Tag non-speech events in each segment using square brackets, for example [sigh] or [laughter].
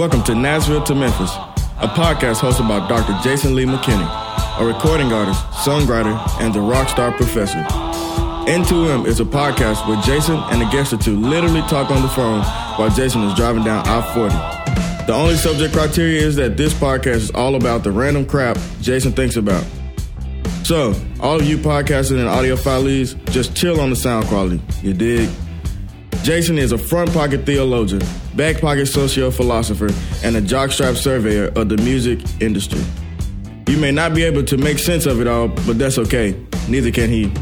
Welcome to Nashville to Memphis, a podcast hosted by Dr. Jason Lee McKinney, a recording artist, songwriter, and the rock star professor. N2M is a podcast where Jason and a guest or two literally talk on the phone while Jason is driving down I-40. The only subject criteria is that this podcast is all about the random crap Jason thinks about. So, all of you podcasters and audiophiles, just chill on the sound quality. You dig? Jason is a front pocket theologian, back pocket socio philosopher, and a jockstrap surveyor of the music industry. You may not be able to make sense of it all, but that's okay. Neither can he.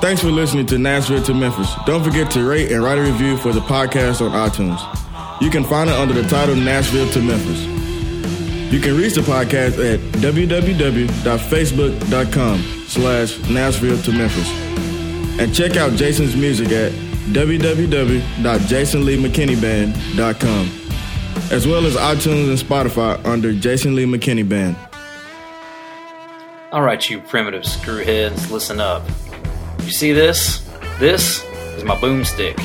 Thanks for listening to Nashville to Memphis. Don't forget to rate and write a review for the podcast on iTunes. You can find it under the title Nashville to Memphis. You can reach the podcast at www.facebook.com slash Nashville to Memphis. And check out Jason's music at www.jasonleemckinneyband.com, as well as iTunes and Spotify under Jason Lee McKinney Band. All right, you primitive screwheads, listen up. You see this? This is my boomstick.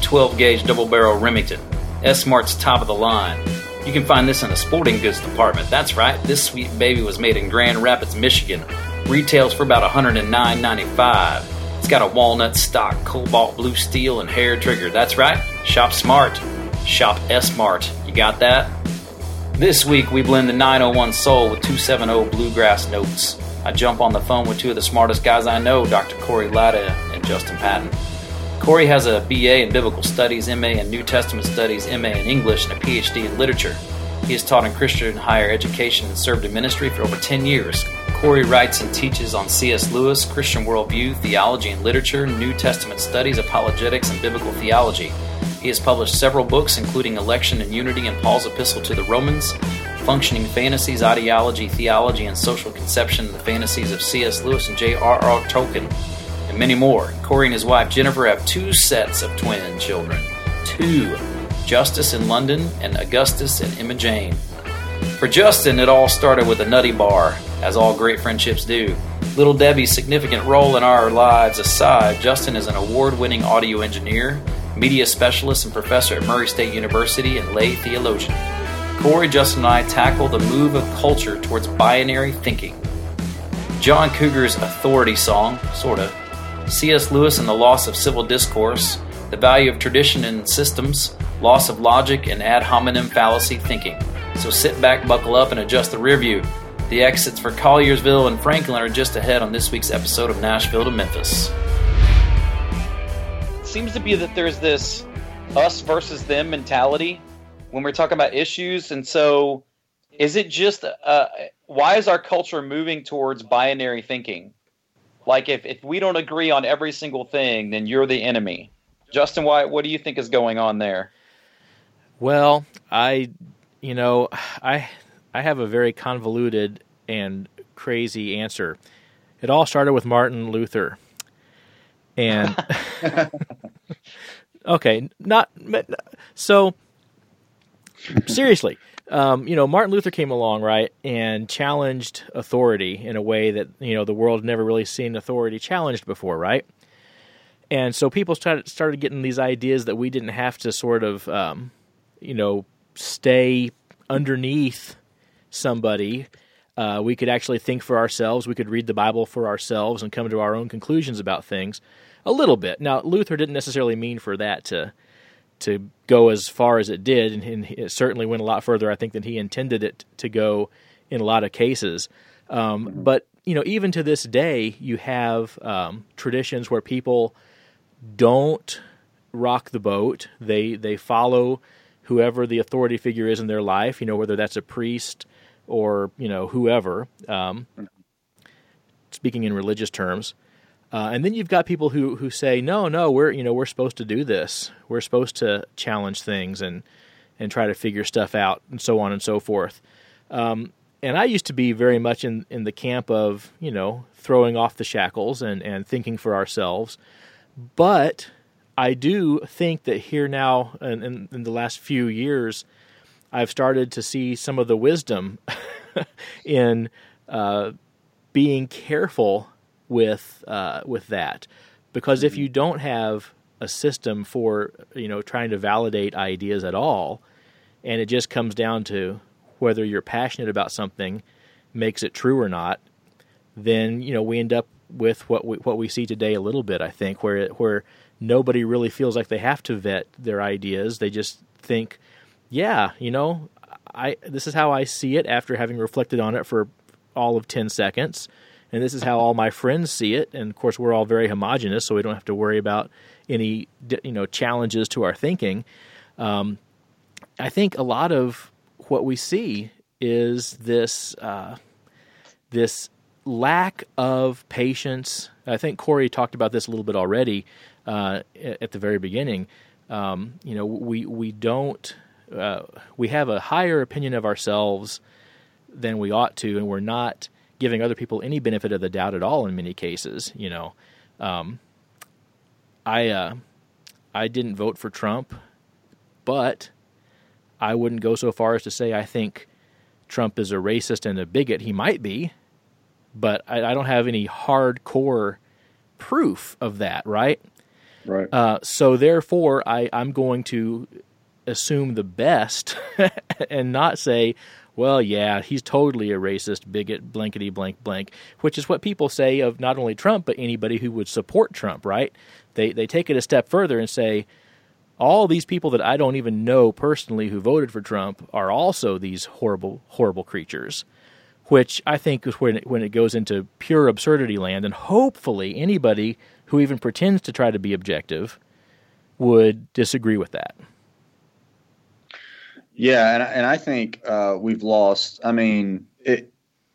12 gauge double barrel Remington. S-Mart's top of the line. You can find this in the sporting goods department. That's right, this sweet baby was made in Grand Rapids, Michigan. Retails for about $109.95. It's got a walnut stock, cobalt blue steel, and hair trigger. That's right, shop smart. Shop S-Mart. You got that? This week we blend the 901 Soul with 270 Bluegrass notes. I jump on the phone with two of the smartest guys I know, Dr. Corey Latta and Justin Patton. Corey has a BA in Biblical Studies, MA in New Testament Studies, MA in English, and a PhD in Literature. He has taught in Christian higher education and served in ministry for over 10 years. Corey writes and teaches on C.S. Lewis, Christian worldview, theology and literature, New Testament studies, apologetics, and biblical theology. He has published several books, including Election and Unity and Paul's Epistle to the Romans, Functioning Fantasies, Ideology, Theology, and Social Conception, The Fantasies of C.S. Lewis and J.R.R. Tolkien, and many more. Corey and his wife Jennifer have two sets of twin children. Two. Justice in London and Augustus and Emma Jane. For Justin, it all started with a nutty bar, as all great friendships do. Little Debbie's significant role in our lives aside, Justin is an award winning audio engineer, media specialist, and professor at Murray State University and lay theologian. Corey, Justin, and I tackle the move of culture towards binary thinking. John Cougar's authority song, sort of, C.S. Lewis and the loss of civil discourse, the value of tradition and systems, loss of logic, and ad hominem fallacy thinking. So sit back, buckle up, and adjust the rear view. The exits for Collierville and Franklin are just ahead on this week's episode of Nashville to Memphis. It seems to be that there's this us versus them mentality when we're talking about issues, and so is it just uh, why is our culture moving towards binary thinking? Like if, if we don't agree on every single thing, then you're the enemy. Justin White, what do you think is going on there? Well, I you know, I I have a very convoluted and crazy answer. It all started with Martin Luther. And [laughs] okay, not so seriously. Um, you know, Martin Luther came along, right, and challenged authority in a way that you know the world never really seen authority challenged before, right? And so people started started getting these ideas that we didn't have to sort of, um, you know, stay underneath somebody. Uh, we could actually think for ourselves. We could read the Bible for ourselves and come to our own conclusions about things a little bit. Now, Luther didn't necessarily mean for that to to go as far as it did, and, it certainly went a lot further, I think, than he intended it to go in a lot of cases. Um, but you know, even to this day, you have um, traditions where people don't rock the boat. They they follow whoever the authority figure is in their life. You know, whether that's a priest or you know whoever. Um, speaking in religious terms, uh, and then you've got people who who say, no, no, we're you know we're supposed to do this. We're supposed to challenge things and and try to figure stuff out and so on and so forth. Um, and I used to be very much in, in the camp of you know throwing off the shackles and, and thinking for ourselves. But I do think that here now, in, in, in the last few years, I've started to see some of the wisdom [laughs] in uh, being careful with uh, with that, because if you don't have a system for you know trying to validate ideas at all, and it just comes down to whether you're passionate about something makes it true or not, then you know we end up with what we what we see today a little bit. I think where where nobody really feels like they have to vet their ideas. They just think, yeah, you know, I this is how I see it after having reflected on it for all of ten seconds, and this is how all my friends see it. And of course, we're all very homogenous, so we don't have to worry about any you know challenges to our thinking. Um, I think a lot of what we see is this uh, this lack of patience. I think Corey talked about this a little bit already uh, at the very beginning. Um, you know, we we don't uh, we have a higher opinion of ourselves than we ought to, and we're not giving other people any benefit of the doubt at all in many cases. You know, um, I uh, I didn't vote for Trump, but I wouldn't go so far as to say I think Trump is a racist and a bigot. He might be, but I, I don't have any hardcore proof of that. Right. Right. Uh, so therefore, I, I'm going to assume the best [laughs] and not say, well, yeah, he's totally a racist, bigot, blankety blank blank, which is what people say of not only Trump but anybody who would support Trump, right? They they take it a step further and say all these people that I don't even know personally who voted for Trump are also these horrible horrible creatures. Which I think is when it, when it goes into pure absurdity land, and hopefully anybody who even pretends to try to be objective would disagree with that. Yeah, and and I think uh, we've lost. I mean, it,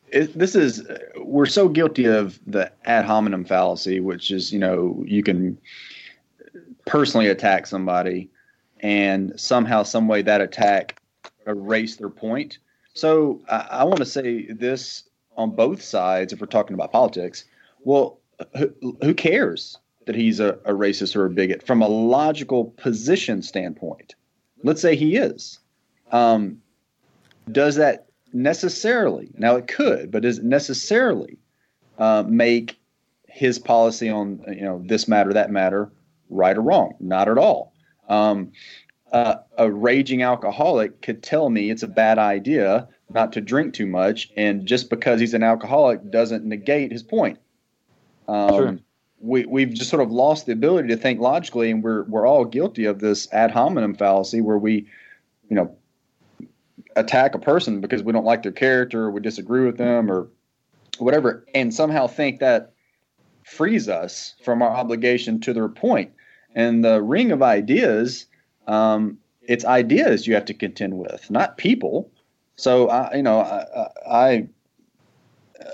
it, this is we're so guilty of the ad hominem fallacy, which is you know you can personally attack somebody, and somehow, some way, that attack erase their point. So I, I want to say this on both sides. If we're talking about politics, well, who, who cares that he's a, a racist or a bigot from a logical position standpoint? Let's say he is um, does that necessarily, now it could, but does it necessarily uh, make his policy on you know this matter, that matter, right or wrong? Not at all. Um, uh, a raging alcoholic could tell me it's a bad idea not to drink too much, and just because he's an alcoholic doesn't negate his point. Um, sure. We we've just sort of lost the ability to think logically, and we're we're all guilty of this ad hominem fallacy where we, you know, attack a person because we don't like their character or we disagree with them or whatever, and somehow think that frees us from our obligation to their. And the ring of ideas, um, it's ideas you have to contend with, not people. So I, you know, I, I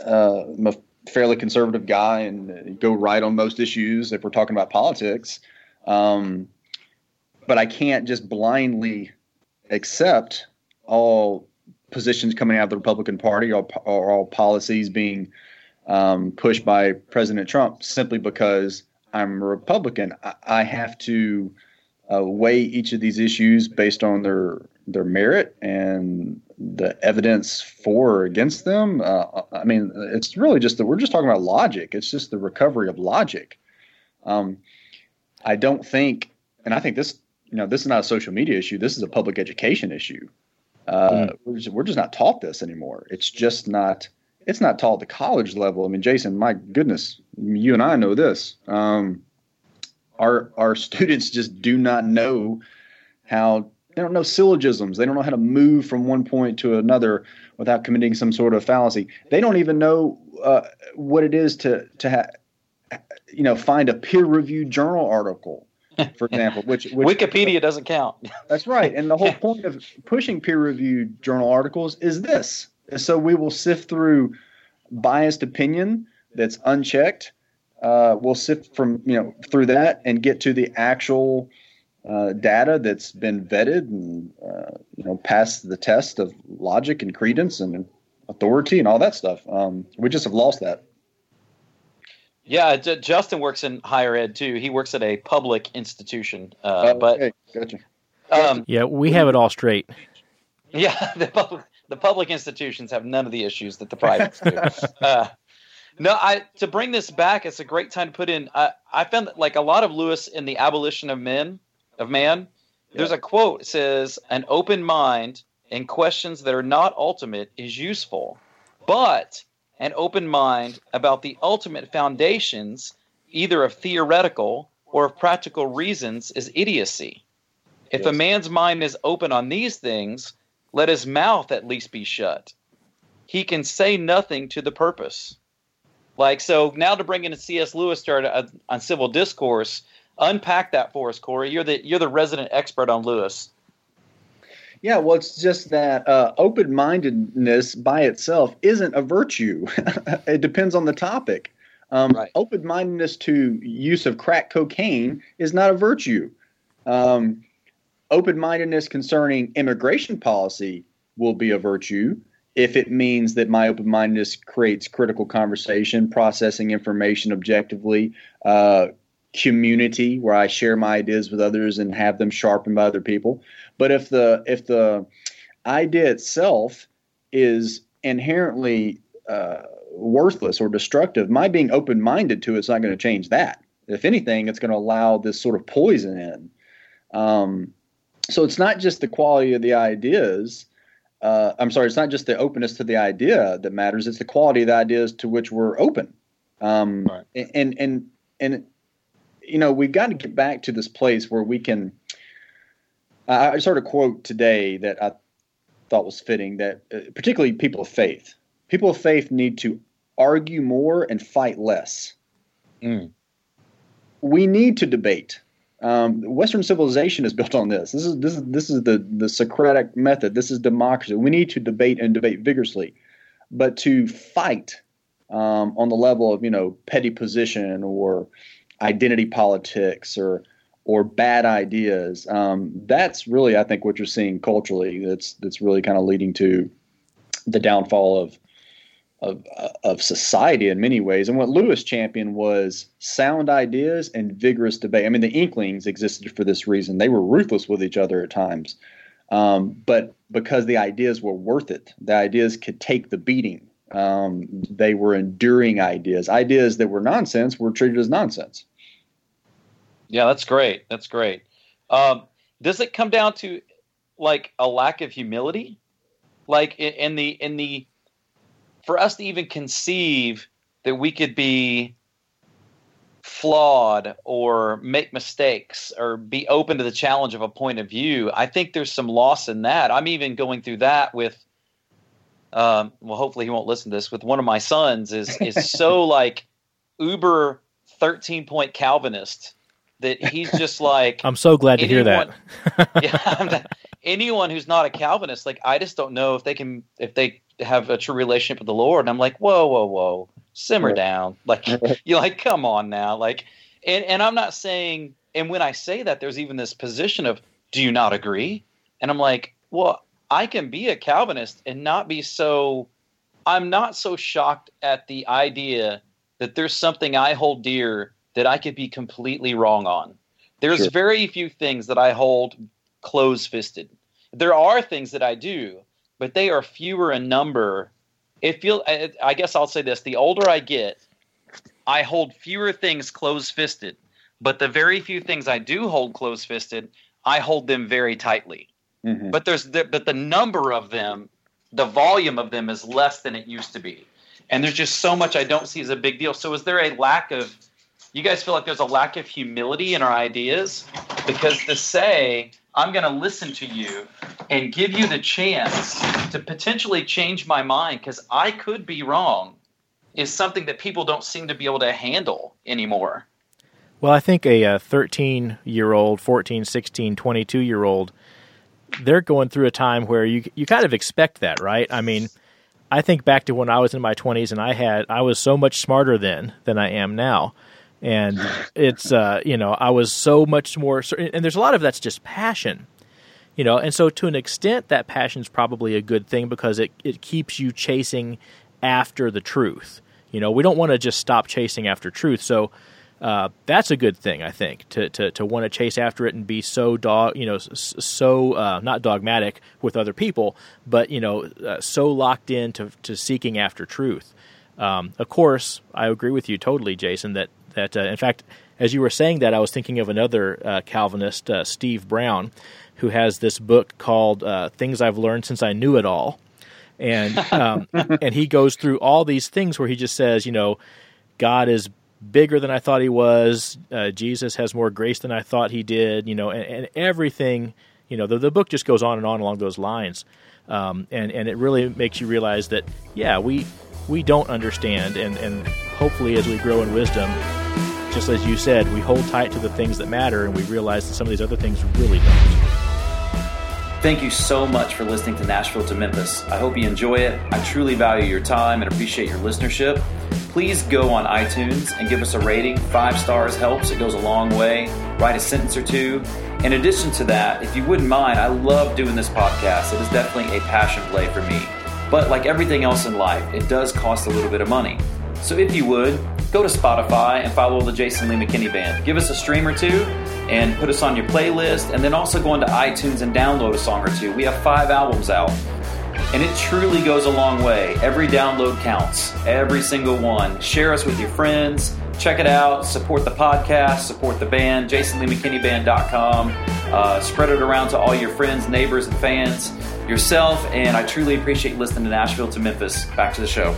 uh, am a fairly conservative guy and go right on most issues if we're talking about politics. Um, but I can't just blindly accept all positions coming out of the Republican Party or, or all policies being um, pushed by President Trump simply because I'm a Republican. I, I have to uh, weigh each of these issues based on their their merit and the evidence for or against them. Uh, I mean, it's really just that we're just talking about logic. It's just the recovery of logic. Um, I don't think, and I think this, you know, this is not a social media issue. This is a public education issue. Uh, mm. we're, just, we're just not taught this anymore. It's just not. It's not taught at the college level. I mean, Jason, my goodness, you and I know this. Um, our our [laughs] students just do not know how they don't know syllogisms. They don't know how to move from one point to another without committing some sort of fallacy. They don't even know uh, what it is to to ha- you know find a peer reviewed journal article [laughs] for example, which, which Wikipedia doesn't count. [laughs] That's right. And the whole [laughs] point of pushing peer-reviewed journal articles is this: so we will sift through biased opinion that's unchecked. Uh, we'll sift from you know through that and get to the actual uh, data that's been vetted and uh, you know passed the test of logic and credence and authority and all that stuff. Um, we just have lost that. Yeah, J- Justin works in higher ed too. He works at a public institution, uh, oh, but okay. gotcha. Um, yeah, we have it all straight. Yeah, [laughs] the public the public institutions have none of the issues that the privates do. [laughs] uh, no, I to bring this back, it's a great time to put in. Uh, I found that like a lot of Lewis in the abolition of men, of man, There's a quote that says, "An open mind in questions that are not ultimate is useful, but an open mind about the ultimate foundations, either of theoretical or of practical reasons, is idiocy. If Yes. a man's mind is open on these things, let his mouth at least be shut. He can say nothing to the purpose." Like so, now to bring in a C.S. Lewis start uh, on civil discourse, unpack that for us, Corey. You're the you're the resident expert on Lewis. Yeah, well, it's just that uh, open mindedness by itself isn't a virtue. [laughs] it depends on the topic. Um, Right. Open mindedness to use of crack cocaine is not a virtue. Um, open mindedness concerning immigration policy will be a virtue if it means that my open mindedness creates critical conversation, processing information objectively, uh, community where I share my ideas with others and have them sharpened by other people. But if the if the idea itself is inherently uh, worthless or destructive, my being open minded to it's not going to change that. If anything, it's going to allow this sort of poison in. Um, so it's not just the quality of the ideas. Uh, I'm sorry, it's not just the openness to the idea that matters. It's the quality of the ideas to which we're open. Um, Right. And and and you know we've got to get back to this place where we can. I I heard a quote today that I thought was fitting. That uh, particularly people of faith, people of faith need to argue more and fight less. Mm. We need to debate. Um, Western civilization is built on this. This is this is this is the the Socratic method. This is democracy. We need to debate and debate vigorously, but to fight um, on the level of you know petty position or identity politics or or bad ideas. Um, that's really, I think, what you're seeing culturally. That's that's really kind of leading to the downfall of of of society in many ways. And what Lewis championed was sound ideas and vigorous debate. I mean, the Inklings existed for this reason. They were ruthless with each other at times, um, but because the ideas were worth it, the ideas could take the beating. Um, they were enduring ideas. Ideas that were nonsense were treated as nonsense. Yeah, that's great. That's great. Um, does it come down to like a lack of humility? Like in, in the in the for us to even conceive that we could be flawed or make mistakes or be open to the challenge of a point of view, I think there's some loss in that. I'm even going through that with um, well, hopefully he won't listen to this. With one of my sons, is is [laughs] so like uber thirteen point Calvinist that he's just like [laughs] I'm so glad to hear that. [laughs] yeah, not- anyone who's not a Calvinist, like I just don't know if they can if they have a true relationship with the Lord. And I'm like, whoa, whoa, whoa, simmer down. [laughs] Like you're like, come on now. Like, and and I'm not saying. And when I say that, there's even this position of, do you not agree? And I'm like, well, I can be a Calvinist and not be so. I'm not so shocked at the idea that there's something I hold dear that I could be completely wrong on. There's Sure. very few things that I hold close fisted. There are things that I do, but they are fewer in number. It feel I guess I'll say this: the older I get, I hold fewer things close fisted, but the very few things I do hold close fisted, I hold them very tightly. Mhm. But there's the, but the number of them, the volume of them is less than it used to be, and there's just so much I don't see as a big deal. So is there a lack of? You guys feel like there's a lack of humility in our ideas because to say I'm going to listen to you and give you the chance to potentially change my mind because I could be wrong is something that people don't seem to be able to handle anymore. Well, I think a uh, 13 year old, 14, 16, 22 year old, they're going through a time where you you kind of expect that, right? I mean, I think back to when I was in my 20s and I had I was so much smarter then than I am now. And it's uh, you know, I was so much more and there's a lot of that's just passion. You know, and so to an extent that passion is probably a good thing because it it keeps you chasing after the truth. You know, we don't want to just stop chasing after truth. So uh, that's a good thing, I think, to to, to want to chase after it and be so dog, you know, so uh, not dogmatic with other people, but you know, uh, so locked in to to seeking after truth. Um, of course, I agree with you totally, Jason. That that uh, in fact, as you were saying that, I was thinking of another uh, Calvinist, uh, Steve Brown, who has this book called uh, "Things I've Learned Since I Knew It All," and [laughs] um, and he goes through all these things where he just says, you know, God is bigger than I thought he was. Uh, Jesus has more grace than I thought he did. You know, and, and everything. You know, the, the book just goes on and on along those lines, um, and and it really makes you realize that yeah, we we don't understand, and and hopefully as we grow in wisdom, just as you said, we hold tight to the things that matter, and we realize that some of these other things really don't. Thank you so much for listening to Nashville to Memphis. I hope you enjoy it. I truly value your time and appreciate your listenership. Please go on iTunes and give us a rating. Five stars helps, it goes a long way. Write a sentence or two. In addition to that, if you wouldn't mind, I love doing this podcast. It is definitely a passion play for me. But like everything else in life, it does cost a little bit of money. So if you would, go to Spotify and follow the Jason Lee McKinney Band. Give us a stream or two and put us on your playlist, and then also go into iTunes and download a song or two. We have five albums out, and it truly goes a long way. Every download counts, every single one. Share us with your friends. Check it out. Support the podcast. Support the band. JasonLeeMcKinneyBand.com. Uh, spread it around to all your friends, neighbors, and fans. Yourself, and I truly appreciate listening to Nashville to Memphis. Back to the show.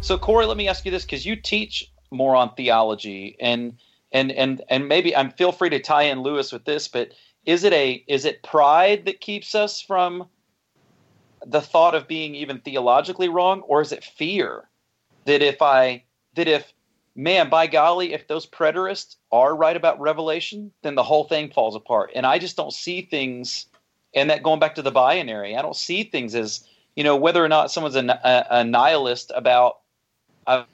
So, Corey, let me ask you this because you teach more on theology and and and and maybe I'm feel free to tie in Lewis with this, but is it a is it pride that keeps us from the thought of being even theologically wrong, or is it fear that if I that if man by golly if those preterists are right about revelation then the whole thing falls apart. And i just don't see things and that going back to the binary i don't see things as you know whether or not someone's a, a, a nihilist about uh,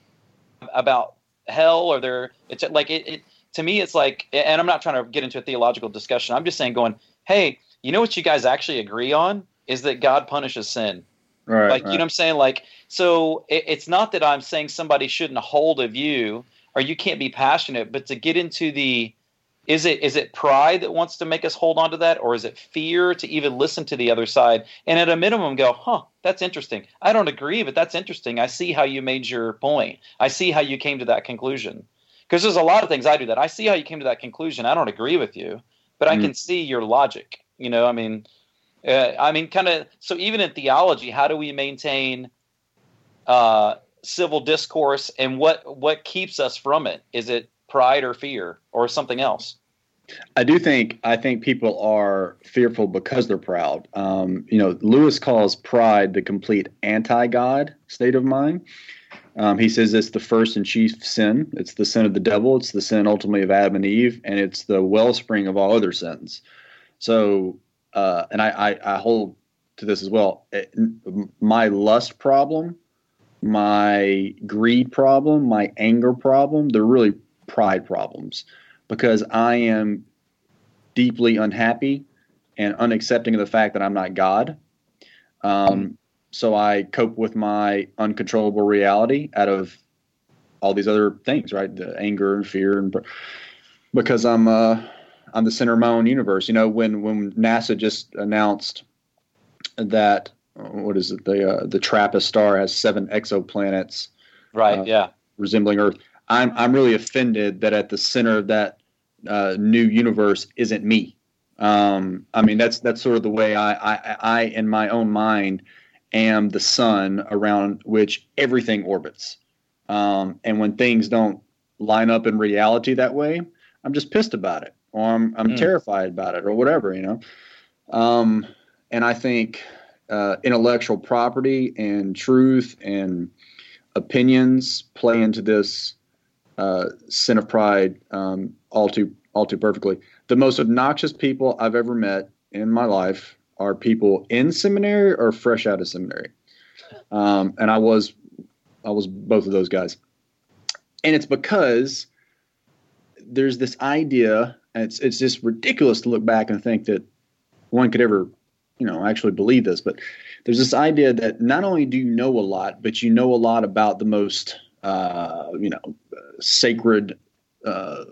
about hell or they're it's like it, it to me it's like and i'm not trying to get into a theological discussion. I'm just saying going hey you know what you guys actually agree on is that god punishes sin Right, like right. you know what i'm saying? Like so it, it's not that i'm saying somebody shouldn't hold a view or you can't be passionate but to get into the is it is it pride that wants to make us hold on to that or is it fear to even listen to the other side? And at a minimum go huh that's interesting. I don't agree but that's interesting. I see how you made your point. I see how you came to that conclusion. Because there's a lot of things i do that. I see how you came to that conclusion. I don't agree with you but i Mm. can see your logic you know? I mean uh, i mean kind of so even in theology how do we maintain uh, civil discourse and what what keeps us from it is it pride or fear or something else I do think I think people are fearful because they're proud. Um, you know, Lewis calls pride the complete anti-God state of mind. Um, he says it's the first and chief sin. It's the sin of the devil. It's the sin ultimately of Adam and Eve, and it's the wellspring of all other sins. So, uh, and I, I, I hold to this as well. It- my lust problem, my greed problem, my anger problem, they're really pride problems because I am deeply unhappy and unaccepting of the fact that I'm not God. Um, so I cope with my uncontrollable reality out of all these other things, right? The anger and fear, and because I'm uh, I'm the center of my own universe. You know, when when NASA just announced that what is it? The uh, the TRAPPIST star has seven exoplanets right Uh, yeah resembling Earth. I'm I'm really offended that at the center of that uh, new universe isn't me. Um, I mean, that's that's sort of the way I, I I in my own mind am the sun around which everything orbits. Um, and when things don't line up in reality that way, I'm just pissed about it, or I'm I'm Mm. terrified about it, or whatever, you know. Um, and I think uh, intellectual property and truth and opinions play into this uh, sin of pride um, all too all too perfectly. The most obnoxious people I've ever met in my life are people in seminary or fresh out of seminary, um, and I was I was both of those guys, and it's because there's this idea, it's it's just ridiculous to look back and think that one could ever, you know, actually believe this, but there's this idea that not only do you know a lot, but you know a lot about the most, uh, you know, sacred uh,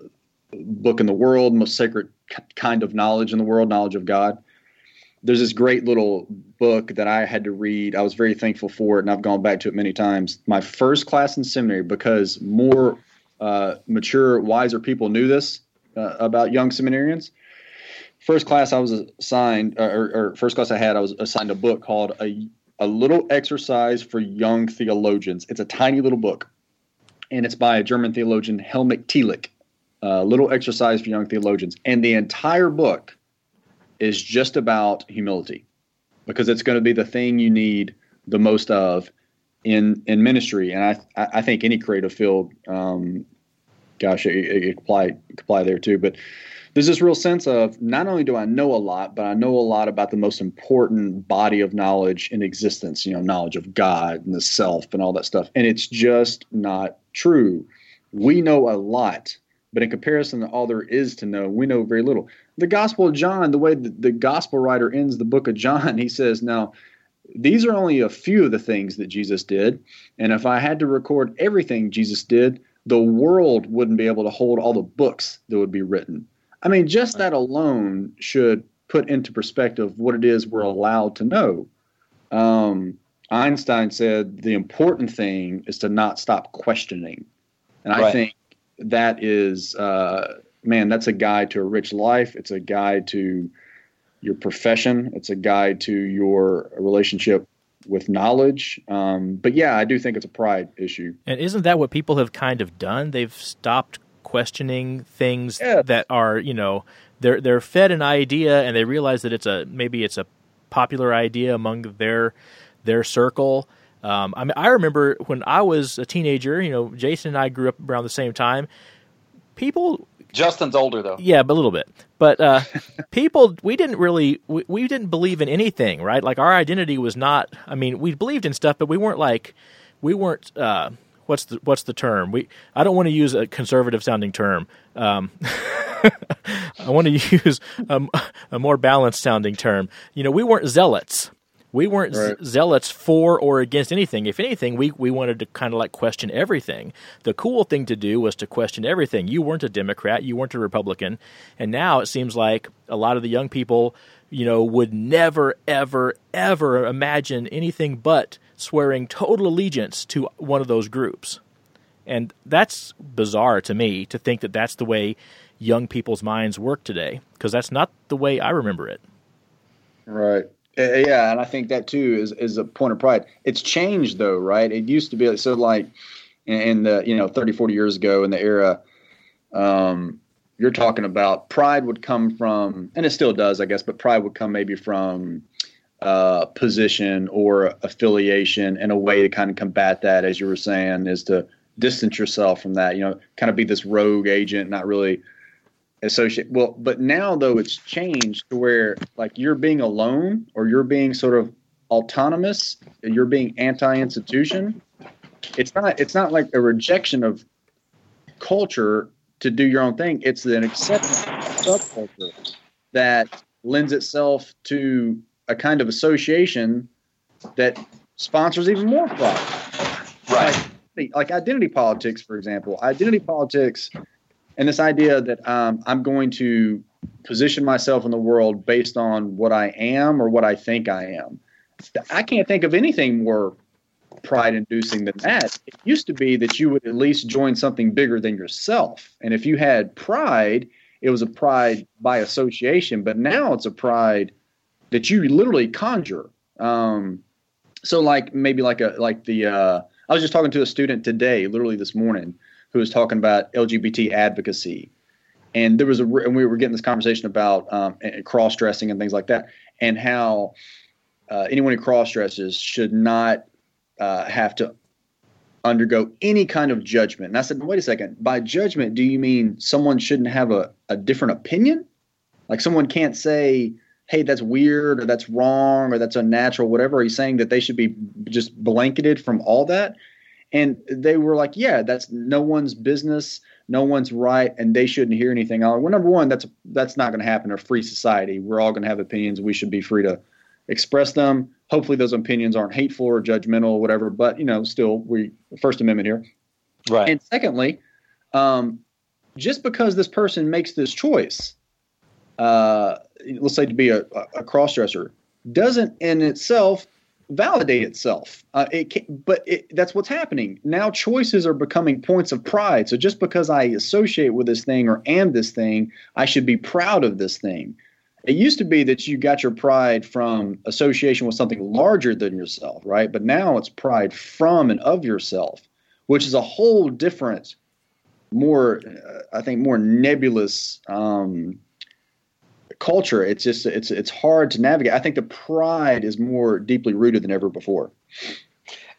book in the world, most sacred kind of knowledge in the world, knowledge of God. There's this great little book that I had to read. I was very thankful for it, and I've gone back to it many times. My first class in seminary, because more uh, mature, wiser people knew this uh, about young seminarians. First class I was assigned, or, or, first class I had, I was assigned a book called a, a Little Exercise for Young Theologians. It's a tiny little book, and it's by a German theologian, Helmut Thielicke. A little exercise for young theologians. And the entire book is just about humility because it's going to be the thing you need the most of in in ministry. And I I think any creative field, um, gosh, it, it, it apply it apply there too. But there's this real sense of not only do I know a lot, but I know a lot about the most important body of knowledge in existence, you know, knowledge of God and the self and all that stuff. And it's just not true. We know a lot, but in comparison to all there is to know, we know very little. The Gospel of John, the way the, the gospel writer ends the book of John, [laughs] he says, Now, these are only a few of the things that Jesus did. And if I had to record everything Jesus did, the world wouldn't be able to hold all the books that would be written. I mean, just that alone should put into perspective what it is we're allowed to know. Um, Einstein said the important thing is to not stop questioning. And I think that is, uh, man, that's a guide to a rich life. It's a guide to your profession, it's a guide to your relationship with knowledge. Um, but yeah, I do think it's a pride issue. And isn't that what people have kind of done? They've stopped questioning things yeah. that are you know they're they're fed an idea and they realize that it's a maybe it's a popular idea among their their circle. Um, I mean, I remember when I was a teenager. You know, Jason and I grew up around the same time. People. Justin's older though. Yeah, but a little bit. But uh, [laughs] people, we didn't really, we, we didn't believe in anything, right? Like our identity was not. I mean, we believed in stuff, but we weren't like, we weren't. Uh, what's the what's the term? We I don't want to use a conservative sounding term. Um, [laughs] I want to [laughs] use a, a, more balanced sounding term. You know, we weren't zealots. We weren't right. zealots for or against anything. If anything, we, we wanted to kind of like question everything. The cool thing to do was to question everything. You weren't a Democrat, you weren't a Republican, and now it seems like a lot of the young people, you know, would never, ever, ever imagine anything but swearing total allegiance to one of those groups. And that's bizarre to me to think that that's the way young people's minds work today, because that's not the way I remember it. Right. Yeah, and I think that too is is a point of pride. It's changed though, right? It used to be so like in the you know 30 40 years ago in the era um, you're talking about pride would come from and it still does i guess but pride would come maybe from uh, position or affiliation and a way to kind of combat that, as you were saying, is to distance yourself from that. You know, kind of be this rogue agent, not really associate. Well, but now though it's changed to where like you're being alone or you're being sort of autonomous, you're being anti-institution. It's not. It's not like a rejection of culture to do your own thing. It's an acceptance of subculture that lends itself to a kind of association that sponsors even more fraud. Right. Like, like, identity politics, for example. Identity politics and this idea that um, I'm going to position myself in the world based on what I am or what I think I am. I can't think of anything more pride inducing than that. It used to be that you would at least join something bigger than yourself. And if you had pride, it was a pride by association, but now it's a pride that you literally conjure. Um, so like maybe like a like the uh, I was just talking to a student today, literally this morning, who was talking about LGBT advocacy, and there was a and we were getting this conversation about um, cross dressing and things like that, and how uh, anyone who cross dresses should not uh, have to undergo any kind of judgment. And I said, wait a second. By judgment, do you mean someone shouldn't have a, a different opinion? Like someone can't say, hey, that's weird or that's wrong or that's unnatural, whatever. Are you saying that they should be just blanketed from all that? And they were like, yeah, that's no one's business, no one's right, and they shouldn't hear anything. I'm like, Well, number one, that's that's not going to happen in a free society. We're all going to have opinions. We should be free to express them. Hopefully, those opinions aren't hateful or judgmental or whatever. But you know, still, we First Amendment here. Right. And secondly, um, just because this person makes this choice, uh, let's say to be a, a cross dresser, doesn't in itself validate itself. Uh, it can, but it, that's what's happening now. Choices are becoming points of pride. So just because I associate with this thing or am this thing, I should be proud of this thing. It used to be that you got your pride from association with something larger than yourself, right? But now it's pride from and of yourself, which is a whole different, more, uh, I think, more nebulous um, culture. It's just it's it's hard to navigate. I think the pride is more deeply rooted than ever before.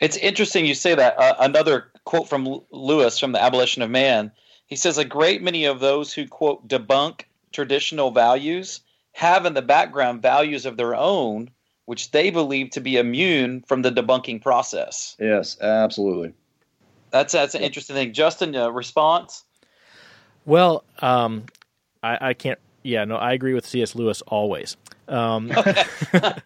It's interesting you say that. Uh, another quote from Lewis from the Abolition of Man. He says a great many of those who quote debunk traditional values have in the background values of their own, which they believe to be immune from the debunking process. Yes, absolutely. That's that's an interesting thing. Justin, uh, response? Well, um, I, I, can't yeah, no, I agree with C.S. Lewis always. Um, [laughs] [laughs] but,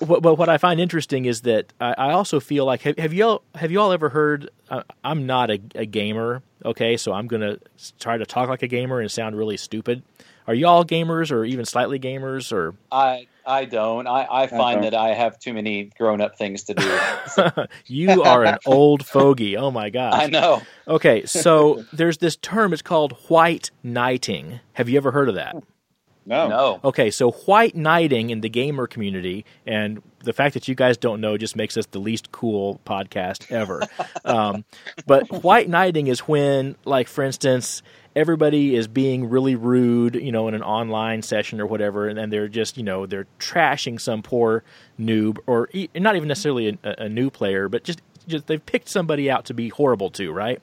but, what I find interesting is that I, I also feel like have, have, you all have you all ever heard? Uh, I'm not a, a, gamer, okay, so I'm gonna try to talk like a gamer and sound really stupid. Are y'all gamers or even slightly gamers or? I I don't. I, I find that I have too many grown up things to do. [laughs] So. you are an [laughs] old fogey. Oh my gosh. I know. Okay, so [laughs] there's this term. It's called white knighting. Have you ever heard of that? No. No. Okay, so white knighting in the gamer community, and the fact that you guys don't know just makes us the least cool podcast ever. um, but white knighting is when, like, for instance, everybody is being really rude, you know, in an online session or whatever, and then they're just, you know, they're trashing some poor noob, or not even necessarily a, a new player, but just, just they've picked somebody out to be horrible to, right?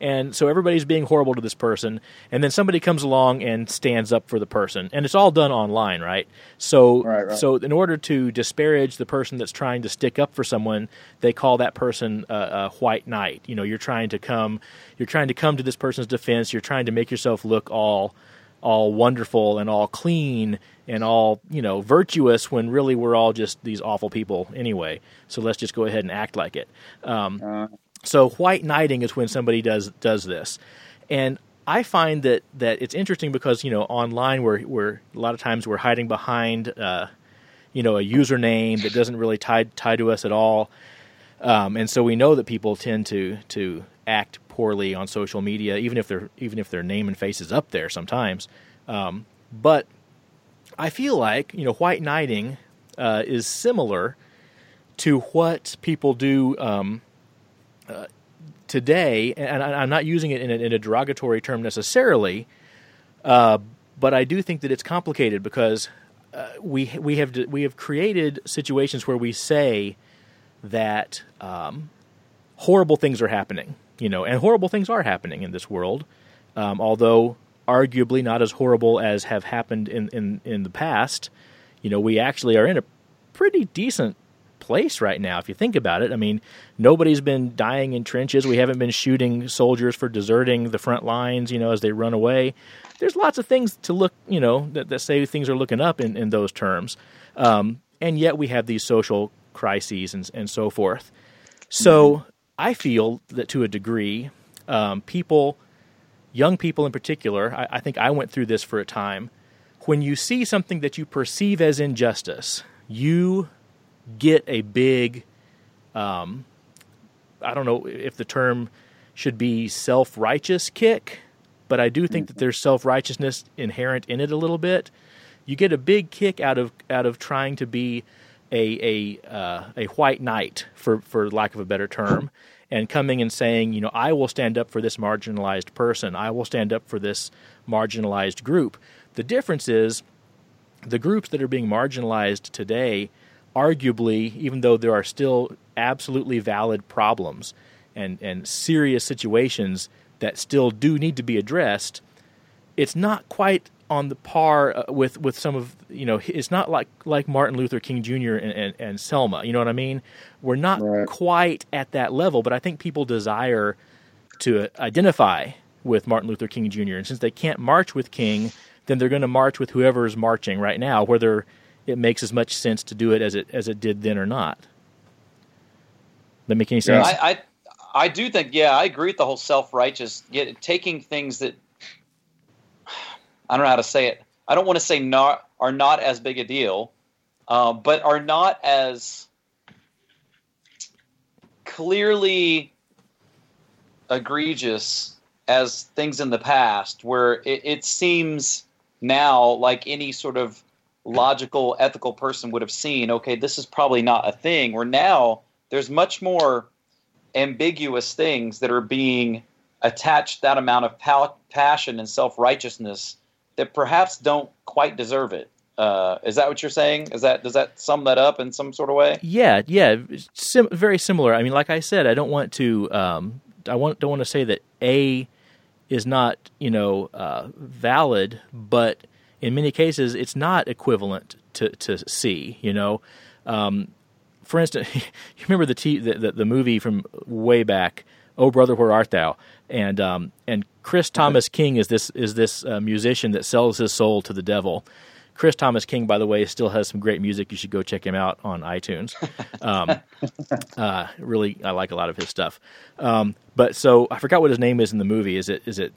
And so everybody's being horrible to this person. And then somebody comes along and stands up for the person. And it's all done online right? So right, right. so in order to disparage the person that's trying to stick up for someone they call that person a, a white knight. You know you're trying to come you're trying to come to this person's defense. You're trying to make yourself look all all wonderful and all clean and all you know virtuous when really we're all just these awful people anyway. So let's just go ahead and act like it. Um, uh so white knighting is when somebody does does this, and I find that that it's interesting because you know online we're we're a lot of times we're hiding behind uh, you know a username that doesn't really tie tie to us at all, um, and so we know that people tend to to act poorly on social media, even if their even if their name and face is up there sometimes. Um, but I feel like you know white knighting uh, is similar to what people do. Um, today, and I, am not using it in a, in a derogatory term necessarily, uh, but I do think that it's complicated because uh, we we have we have created situations where we say that um, horrible things are happening, you know, and horrible things are happening in this world, um, although arguably not as horrible as have happened in, in, in the past. You know, we actually are in a pretty decent place right now. If you think about it, I mean, nobody's been dying in trenches. We haven't been shooting soldiers for deserting the front lines, you know, as they run away. There's lots of things to look, you know, that, that say things are looking up in, in those terms. Um, and yet we have these social crises and, and so forth. So. I feel that to a degree, um, people, young people in particular, I, I think I went through this for a time. When you see something that you perceive as injustice, you get a big, um, I don't know if the term should be self righteous kick, but I do think that there's self righteousness inherent in it a little bit. You get a big kick out of out of trying to be a a uh, a white knight, for for lack of a better term, and coming and saying, you know, I will stand up for this marginalized person. I will stand up for this marginalized group. The difference is the groups that are being marginalized today arguably, even though there are still absolutely valid problems and, and serious situations that still do need to be addressed, it's not quite on the par uh, with with some of you know it's not like like Martin Luther King Jr. and, and, and Selma. You know what I mean? We're not right. quite at that level, but I think people desire to identify with Martin Luther King Jr. And since they can't march with King, then they're going to march with whoever is marching right now, whether it makes as much sense to do it as it as it did then or not. That make any sense? I, I, I do think yeah, I agree with the whole self righteous taking things that [sighs] I don't know how to say it. I don't want to say not are not as big a deal, uh, but are not as clearly egregious as things in the past, where it, it seems now like any sort of logical, ethical person would have seen, okay, this is probably not a thing. Where now there's much more ambiguous things that are being attached that amount of pa- passion and self righteousness that perhaps don't quite deserve it. Uh, is that what you're saying? Is that does that sum that up in some sort of way? Yeah, yeah, sim- very similar. I mean, like I said, I don't want to. Um, I want don't want to say that A is not you know uh, valid, but in many cases it's not equivalent to to C. You know, um, for instance, [laughs] you remember the, t- the, the the movie from way back, "Oh Brother, Where Art Thou?" and um, and Chris Thomas King is this is this uh, musician that sells his soul to the devil. Chris Thomas King, by the way, still has some great music. You should go check him out on iTunes. [laughs] Um, uh, really, I like a lot of his stuff. Um, but so I forgot what his name is in the movie. Is it is it?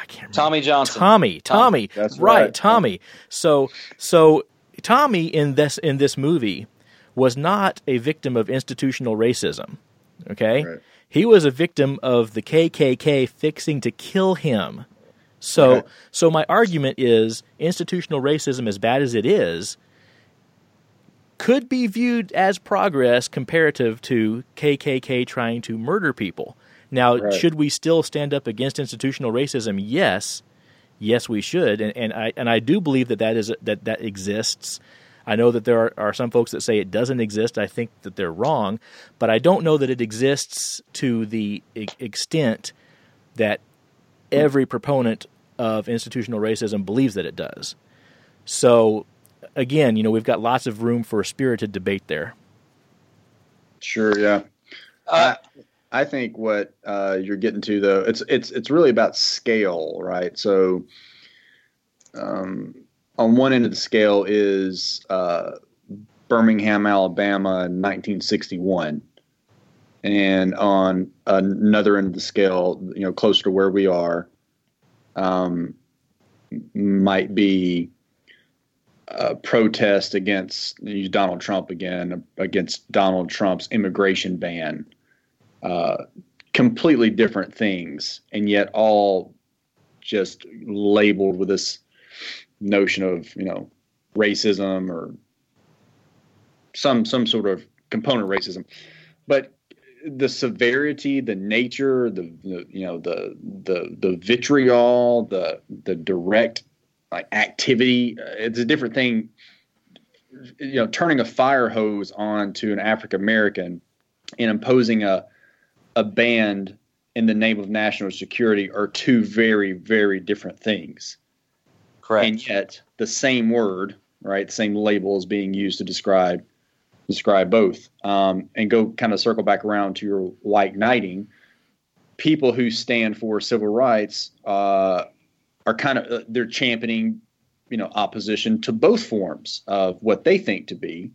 I can't remember. Tommy Johnson. Tommy, Tommy, That's right, right. Tommy. So so Tommy in this in this movie was not a victim of institutional racism. Okay, Right. he was a victim of the KKK fixing to kill him. So Okay. so my argument is institutional racism, as bad as it is, could be viewed as progress comparative to KKK trying to murder people. Now, Right. should we still stand up against institutional racism? Yes, yes, we should, and, and I and I do believe that that is that that exists. I know that there are, are some folks that say it doesn't exist. I think that they're wrong, but I don't know that it exists to the e- extent that every proponent of institutional racism believes that it does. So, again, you know, we've got lots of room for a spirited debate there. Sure, yeah. Uh, I think what uh, you're getting to though, it's it's it's really about scale, right? So, um, on one end of the scale is uh, Birmingham, Alabama, in 1961, and on another end of the scale, you know, closer to where we are, um, might be a protest against Donald Trump again against Donald Trump's immigration ban uh, completely different things, and yet all just labeled with this notion of you know racism or some some sort of component of racism. But the severity, the nature, the, the you know the the the vitriol, the the direct like activity, uh, it's a different thing. You know, turning a fire hose on to an African American and imposing a a ban in the name of national security are two very, very different things. correct. And yet the same word, right, same label is being used to describe describe both. Um, and go kind of circle back around to your white knighting. People who stand for civil rights uh, are kind of uh, they're championing, you know, opposition to both forms of what they think to be,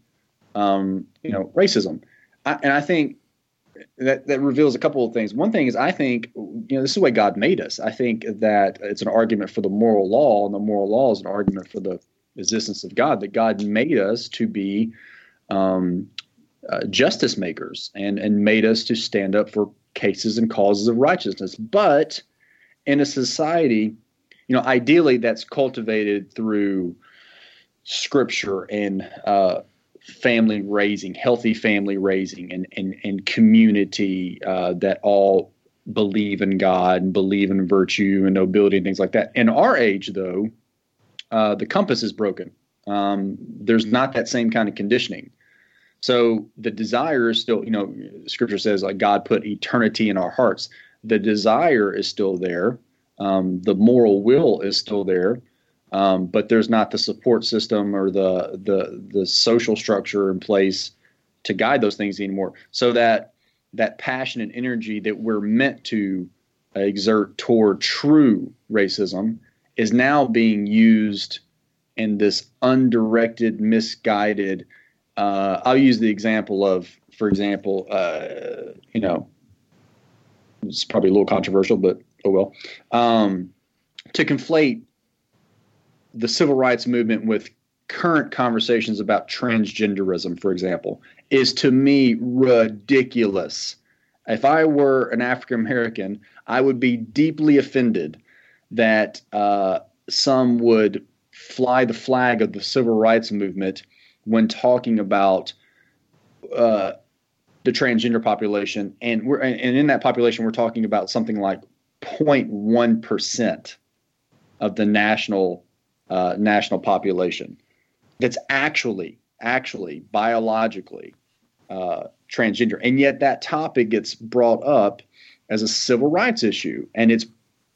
um, you know, racism. I, and I think that that reveals a couple of things. One thing is I think you know this is the way God made us. I think that it's an argument for the moral law, and the moral law is an argument for the existence of God. That God made us to be um, uh, justice makers, and and made us to stand up for cases and causes of righteousness. But in a society, you know, ideally that's cultivated through scripture and uh, family raising, healthy family raising, and and and community uh, that all believe in God and believe in virtue and nobility and things like that. In our age, though, uh, the compass is broken. Um, there's not that same kind of conditioning. So the desire is still, you know, Scripture says like God put eternity in our hearts. The desire is still there. Um, the moral will is still there um, but there's not the support system or the the the social structure in place to guide those things anymore. So that that passion and energy that we're meant to exert toward true racism is now being used in this undirected, misguided. Uh, I'll use the example of, for example, uh, you know, it's probably a little controversial, but oh well. Um, to conflate the civil rights movement with current conversations about transgenderism, for example, is to me ridiculous. If I were an African American, I would be deeply offended that uh, some would fly the flag of the civil rights movement when talking about uh, the transgender population, and we're and in that population we're talking about something like 0.1 percent of the national uh, national population that's actually actually biologically uh, transgender, and yet that topic gets brought up as a civil rights issue, and it's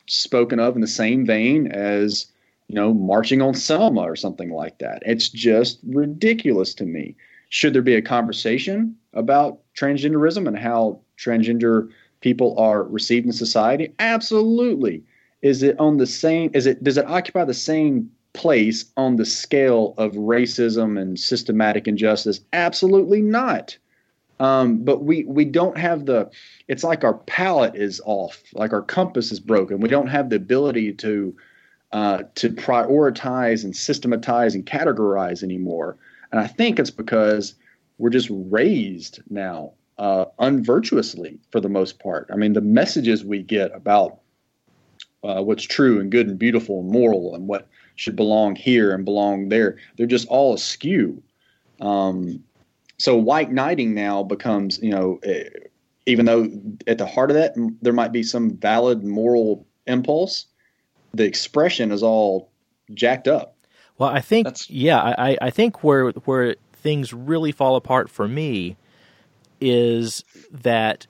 spoken of in the same vein as you know marching on Selma or something like that. It's just ridiculous to me. Should there be a conversation about transgenderism and how transgender people are received in society? Absolutely. Is it on the same? Is it does it occupy the same place on the scale of racism and systematic injustice? Absolutely not. Um, but we we don't have the. It's like our palette is off, like our compass is broken. We don't have the ability to uh, to prioritize and systematize and categorize anymore. And I think it's because we're just raised now uh, unvirtuously for the most part. I mean, the messages we get about uh, what's true and good and beautiful and moral and what should belong here and belong there, they're just all askew. Um, so white knighting now becomes, you know, uh, even though at the heart of that there might be some valid moral impulse, the expression is all jacked up. Well, I think, That's... yeah, I, I think where where things really fall apart for me is that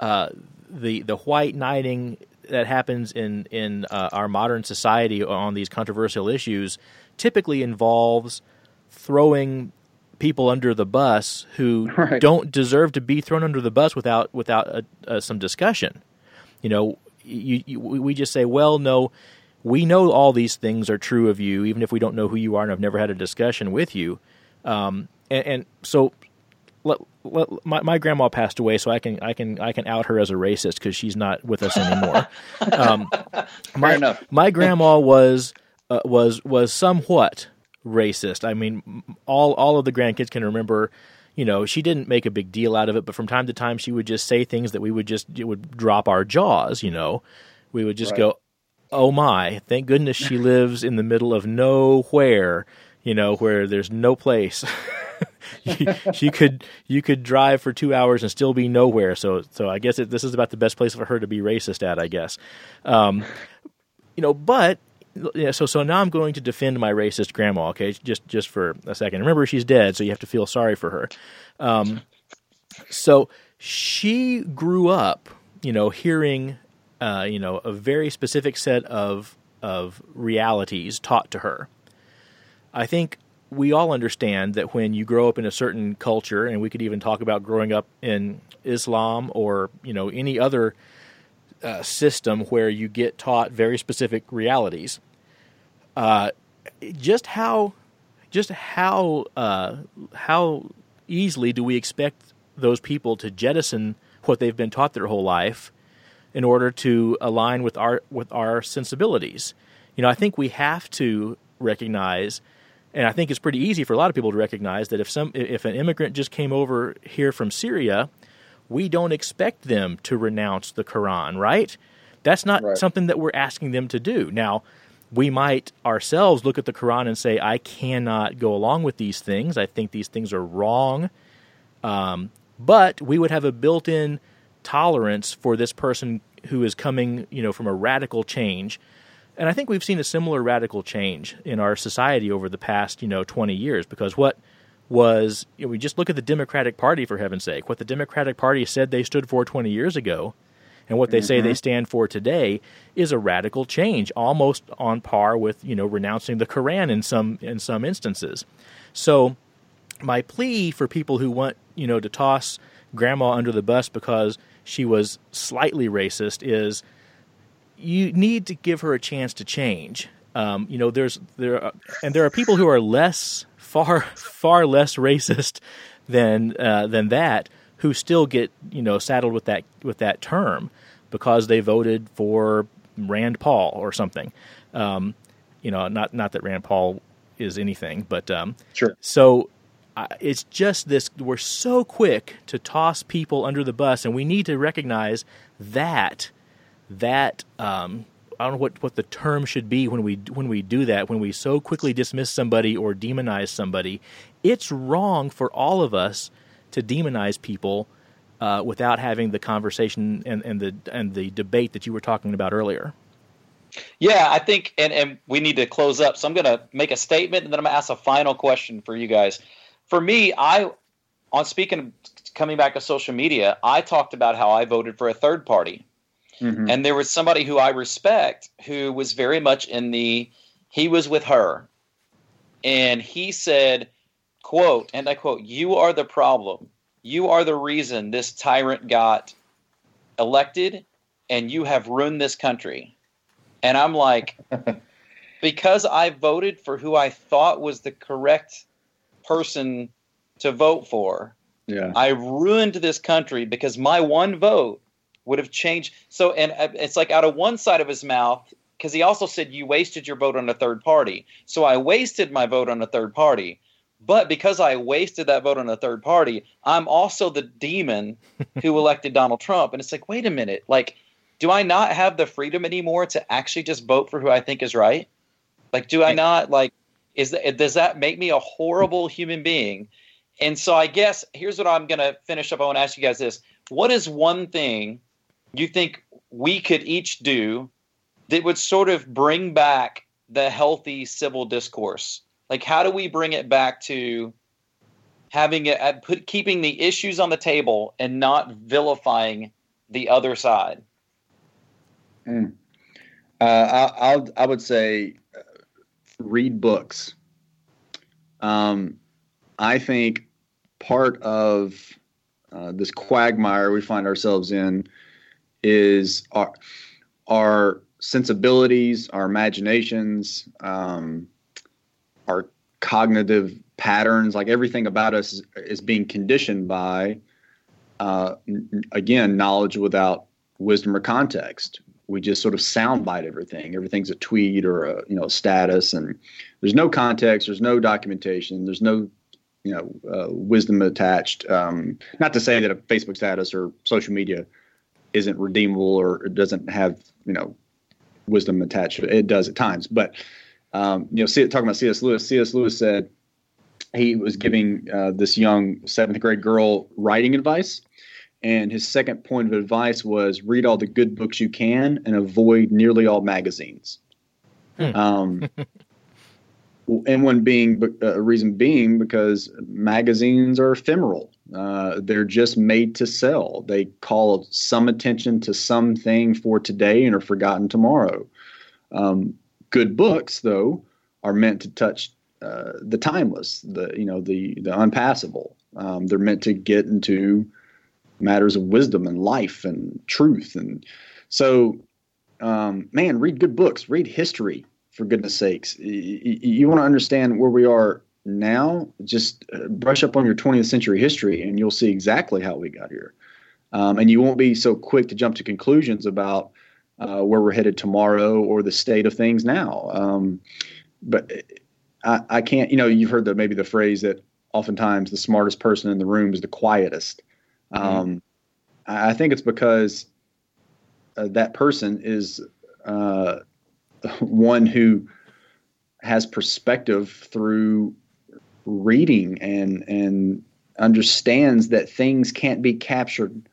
uh, the the white knighting that happens in in uh, our modern society on these controversial issues typically involves throwing people under the bus who [laughs] right. don't deserve to be thrown under the bus without without a, a, some discussion. You know, you, you, we just say, well, no, we know all these things are true of you, even if we don't know who you are and have never had a discussion with you. Um, and, and, so, let, let, my, my grandma passed away, so I can I can I can out her as a racist because she's not with us anymore. [laughs] um, my, my grandma was uh, was was somewhat racist. I mean, all all of the grandkids can remember. You know, she didn't make a big deal out of it, but from time to time, she would just say things that we would just it would drop our jaws. You know, we would just right. go, "Oh my! Thank goodness she lives in the middle of nowhere." You know, where there's no place. [laughs] [laughs] she could you could drive for two hours and still be nowhere. So so I guess it, this is about the best place for her to be racist at. I guess, um, you know. But yeah, so so now I'm going to defend my racist grandma. Okay, just just for a second. Remember, she's dead, so you have to feel sorry for her. Um, so she grew up, you know, hearing, uh, you know, a very specific set of of realities taught to her. I think we all understand that when you grow up in a certain culture, and we could even talk about growing up in Islam or you know any other uh, system where you get taught very specific realities, uh, just how just how uh, how easily do we expect those people to jettison what they've been taught their whole life in order to align with our with our sensibilities? You know, I think we have to recognize and I think it's pretty easy for a lot of people to recognize that if some if an immigrant just came over here from Syria, we don't expect them to renounce the Quran, right? That's not right. something that we're asking them to do. Now, we might ourselves look at the Quran and say, I cannot go along with these things. I think these things are wrong. Um, but we would have a built in tolerance for this person who is coming, you know, from a radical change and I think we've seen a similar radical change in our society over the past, you know, 20 years because what was, you know, we just look at the Democratic Party for heaven's sake. What the Democratic Party said they stood for 20 years ago and what they mm-hmm. say they mm-hmm. stand for today is a radical change, almost on par with, you know, renouncing the Quran in some in some instances. So my plea for people who want, you know, to toss grandma under the bus because she was slightly racist is you need to give her a chance to change. Um, you know, there's there are, and there are people who are less far [laughs] far less racist than uh, than that who still get you know saddled with that with that term because they voted for Rand Paul or something. Um, you know, not not that Rand Paul is anything, but um, sure. So it's just this we're so quick to toss people under the bus and we need to recognize that that um, I don't know what, what the term should be when we when we do that when we so quickly dismiss somebody or demonize somebody it's wrong for all of us to demonize people uh, without having the conversation and, and the and the debate that you were talking about earlier yeah, I think, and, and we need to close up. So I'm going to make a statement and then I'm going to ask a final question for you guys. For me, I, on speaking, coming back to social media, I talked about how I voted for a third party. Mm-hmm. And there was somebody who I respect who was very much in the, he was with her. And he said, quote, and I quote, you are the problem. You are the reason this tyrant got elected and you have ruined this country. And I'm like, [laughs] because I voted for who I thought was the correct person to vote for. Yeah. I ruined this country because my one vote would have changed. So, and uh, it's like out of one side of his mouth, because he also said you wasted your vote on a third party. So I wasted my vote on a third party. But because I wasted that vote on a third party, I'm also the demon [laughs] who elected Donald Trump. And it's like, wait a minute, like do I not have the freedom anymore to actually just vote for who I think is right? Like, do I not like? Is that does that make me a horrible human being? And so I guess here's what I'm going to finish up. I want to ask you guys this: What is one thing you think we could each do that would sort of bring back the healthy civil discourse? Like, how do we bring it back to having it, uh, put, keeping the issues on the table and not vilifying the other side? Mm. Uh, I, I'll, I would say uh, read books. Um, I think part of uh, this quagmire we find ourselves in is our, our sensibilities, our imaginations, um, our cognitive patterns, like everything about us is, is being conditioned by, uh, again, knowledge without wisdom or context we just sort of soundbite everything. Everything's a tweet or a you know status, and there's no context, there's no documentation, there's no you know uh, wisdom attached. Um, not to say that a Facebook status or social media isn't redeemable or doesn't have you know wisdom attached. It does at times, but um, you know, see, talking about C.S. Lewis. C.S. Lewis said he was giving uh, this young seventh grade girl writing advice and his second point of advice was read all the good books you can and avoid nearly all magazines. Hmm. Um, [laughs] and one being uh, a reason being because magazines are ephemeral. Uh, they're just made to sell. They call some attention to something for today and are forgotten tomorrow. Um, good books, though, are meant to touch uh, the timeless, the you know the the unpassable. Um, they're meant to get into matters of wisdom and life and truth. And so, um, man, read good books, read history for goodness sakes. You, you want to understand where we are now, just uh, brush up on your 20th century history and you'll see exactly how we got here. Um, and you won't be so quick to jump to conclusions about uh, where we're headed tomorrow or the state of things now. Um, but I, I, can't, you know, you've heard the maybe the phrase that oftentimes the smartest person in the room is the quietest. Mm-hmm. Um, I think it's because uh, that person is uh, [laughs] one who has perspective through reading and and understands that things can't be captured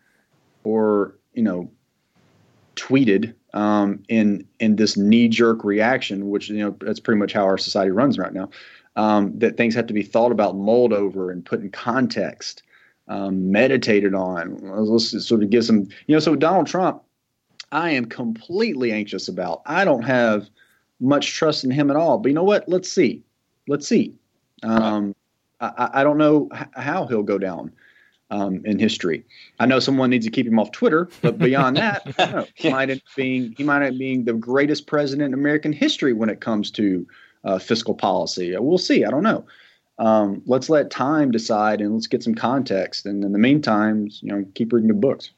or you know tweeted um, in in this knee jerk reaction, which you know that's pretty much how our society runs right now. Um, that things have to be thought about, mulled over, and put in context um, meditated on. Let's sort of give some, you know, so Donald Trump, I am completely anxious about. I don't have much trust in him at all. But you know what? Let's see. Let's see. Um, I, I, don't know how he'll go down um, in history. I know someone needs to keep him off Twitter, but beyond [laughs] that, know, he might end being he might end being the greatest president in American history when it comes to uh, fiscal policy. We'll see. I don't know um, let's let time decide and let's get some context. And in the meantime, you know, keep reading the books.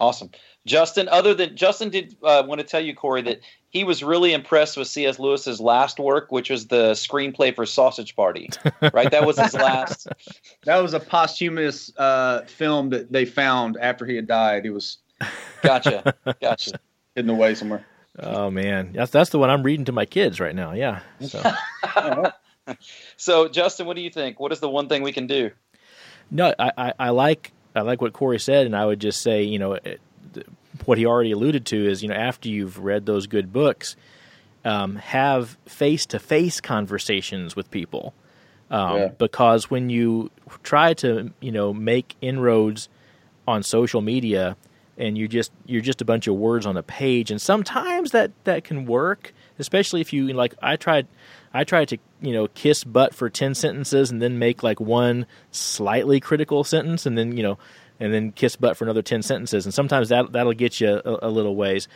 Awesome. Justin, other than Justin did uh, want to tell you, Corey, that he was really impressed with C.S. Lewis's last work, which was the screenplay for Sausage Party. Right, that was his last. [laughs] that was a posthumous uh, film that they found after he had died. He was gotcha, gotcha, [laughs] hidden away somewhere. Oh man, that's that's the one I'm reading to my kids right now. Yeah. So. [laughs] so, Justin, what do you think? What is the one thing we can do? No, I, I, I like I like what Corey said, and I would just say, you know, what he already alluded to is, you know, after you've read those good books, um, have face to face conversations with people. Um, yeah. Because when you try to, you know, make inroads on social media, and you just you're just a bunch of words on a page, and sometimes that that can work, especially if you like. I tried, I tried to you know kiss butt for ten sentences, and then make like one slightly critical sentence, and then you know and then kiss butt for another 10 sentences. And sometimes that, that'll get you a, a little ways.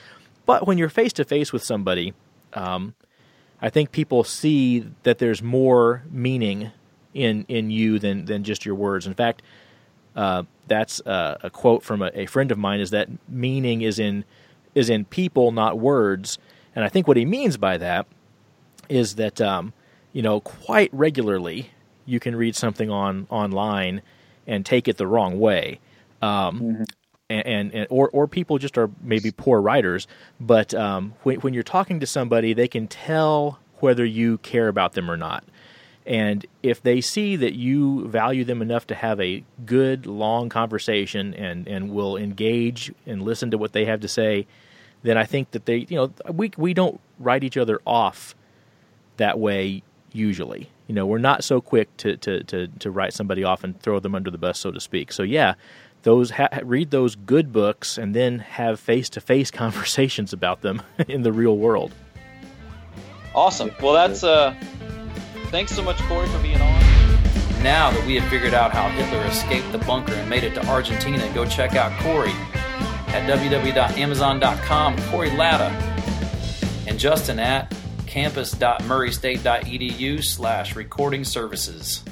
But when you're face to face with somebody, um, I think people see that there's more meaning in, in you than, than just your words. In fact, uh, that's a quote from a, a, friend of mine is that meaning is in is in people, not words. And I think what he means by that is that um, you know quite regularly you can read something on online and take it the wrong way. Um, mm-hmm. and, and, or or people just are maybe poor writers, but um, when when you're talking to somebody, they can tell whether you care about them or not. And if they see that you value them enough to have a good, long conversation and, and will engage and listen to what they have to say, then I think that they, you know, we, we don't write each other off that way usually. You know, we're not so quick to, to, to, to write somebody off and throw them under the bus, so to speak. So, yeah, those ha- read those good books and then have face-to-face [laughs] conversations about them [laughs] in the real world. Awesome. Well, that's uh thanks so much Corey for being on. Now that we have figured out how Hitler escaped the bunker and made it to Argentina, go check out Corey at www.amazon.com, Corey Latta, and Justin at campus.murraystate.edu slash recording services.